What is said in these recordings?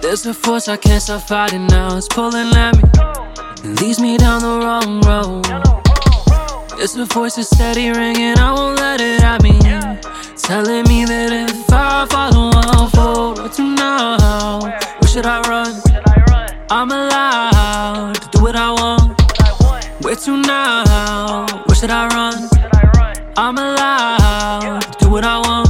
There's a force I can't stop fighting now. It's pulling at me and leads me down the wrong road. It's a voice that's steady ringing. I won't let it at me. Telling me that if I follow, I'll fold. What to now? Where should I run? I'm allowed to do what I want. Where to now? Where should I run? I'm allowed to do what I want.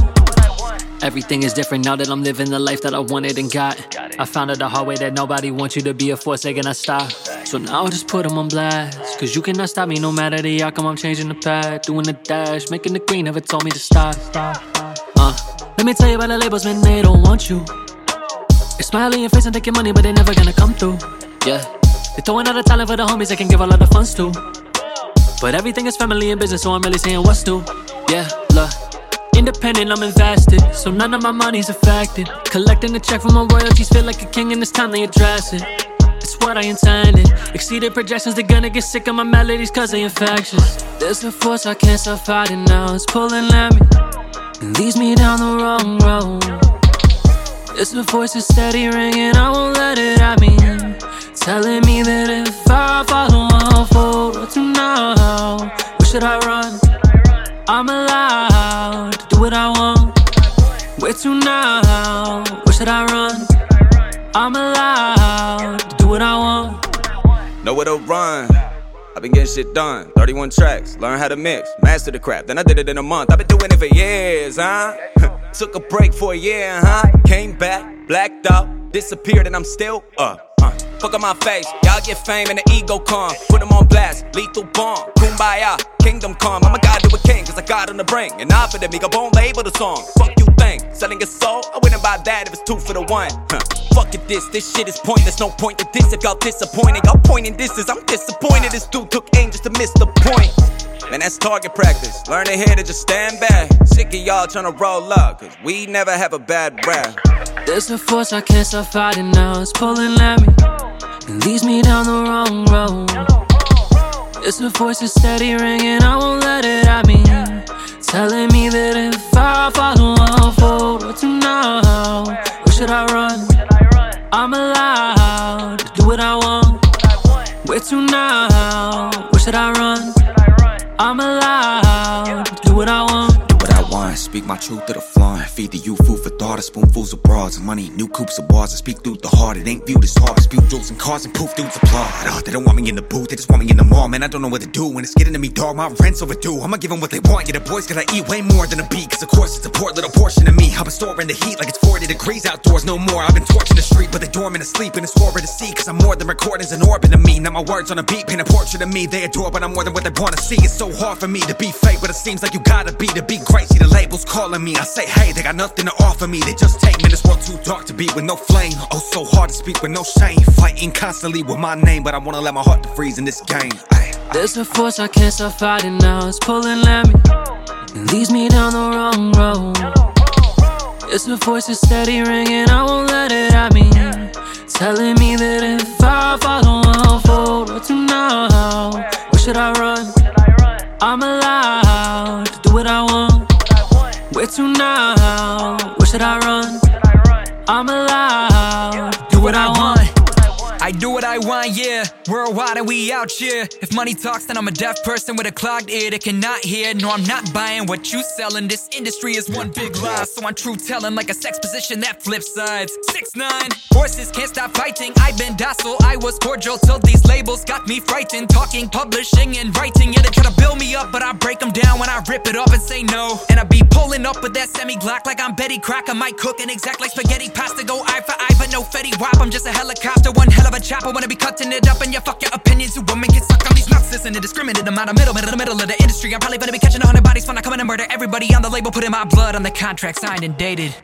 Everything is different now that I'm living the life that I wanted and got. I found out the hard way that nobody wants you to be a force, they gonna stop. So now I just put them on blast. Cause you cannot stop me no matter the outcome. I'm changing the path, doing the dash, making the green, never told me to stop. Uh, let me tell you about the labels, man, they don't want you. They smile in your face and take your money, but they never gonna come through. Yeah, they throwing out the talent for the homies, they can give a lot of funds to. But everything is family and business, so I'm really saying what's new. Yeah, look. Independent, I'm invested, so none of my money's affected. Collecting a check from my royalties, feel like a king, and it's time they address it. It's what I intended. Exceeded projections, they're gonna get sick of my melodies, cause they infectious. There's a force I can't stop fighting now, it's pulling at me, and leads me down the wrong road. It's a voice that's steady ringing, I won't let it at me. Telling me that if I follow, I'll. What to now? Where should I run? I'm allowed to do what I want. Where to now? Where should I run? I'm allowed to do what I want. Nowhere to run. I've been getting shit done. 31 tracks, learn how to mix, master the craft. Then I did it in a month. I've been doing it for years, huh? Took a break for a year, huh? Came back, blacked out, disappeared, and I'm still up. Uh. Fuck up my face, y'all get fame and the ego come. Put them on blast, lethal bomb, kumbaya, kingdom come. I'm a god to a king, cause I got on the bring. And I for the me, won't label the song. Fuck you think, selling a soul? I wouldn't buy that if it's two for the one. Huh. Fuck it, this, this shit is pointless. No point to this if y'all disappointed. Y'all pointing this is I'm disappointed. This dude took aim just to miss the point. Man, that's target practice. Learn to hit to just stand back. Sick of y'all trying to roll up, cause we never have a bad rap. There's a force I can't stop fighting now, it's pulling at me A voice that's steady ringing, I won't let it at me. Telling me that if I follow, I'll fold. What to now? Where should I run? I'm allowed to do what I want. Where to now? Where should I run? I'm allowed speak my truth to the flaunt. Feed the youth food for thought, a spoonfuls of broads and money, new coops of bars. I speak through the heart, it ain't viewed as hard. Spew jewels and cars and poof dudes applaud. Oh, they don't want me in the booth, they just want me in the mall. Man, I don't know what to do when it's getting to me, dog. My rent's overdue. I'ma give them what they want. Yeah, the boys gotta eat way more than a beat. Cause of course it's a poor little portion of me. I've been storing the heat like it's 40 degrees outdoors, no more. I've been torching the street, but they dormant asleep and it's horrid to see. Cause I'm more than recordings and orbit of me. Now my words on a beat paint a portrait of me. They adore, but I'm more than what they wanna see. It's so hard for me to be fake, but it seems like you gotta be to be great. See the labels calling me. I say, hey, they got nothing to offer me. They just take me. This world too dark to be with no flame. Oh, so hard to speak with no shame. Fighting constantly with my name, but I wanna let my heart to freeze in this game. There's a force I can't stop fighting now, it's pulling at me and leads me down the wrong road. It's a voice that's steady ringing, I won't let it at me. Telling me that if I follow, I'll fold. What to now? Where should I run? I'm allowed to do what I want. Where to now? Where should I run? I'm allowed do what I want. I do what I want, yeah. Worldwide and we out here. If money talks, then I'm a deaf person with a clogged ear that cannot hear. No, I'm not buying what you selling. This industry is one big lie, so I'm true telling like a sex position that flips sides. Six nine horses can't stop fighting. I've been docile, I was cordial till these labels got me frightened. Talking, publishing, and writing. Yeah, they try to build me up, but I break them down when I rip it off and say no. And I be pulling up with that semi Glock like I'm Betty Crocker. Might cook an exact like spaghetti pasta. Go eye for eye, but no Fetty Wap. I'm just a helicopter, one hell of a chopper. Wanna be cutting it up, and you fuck your opinions. Who women get stuck on these nuts. Listen to discriminate. I'm out of middle, middle, the middle of the industry. I'm probably gonna be catching a hundred bodies when I come in and murder everybody on the label. Putting my blood on the contract signed and dated.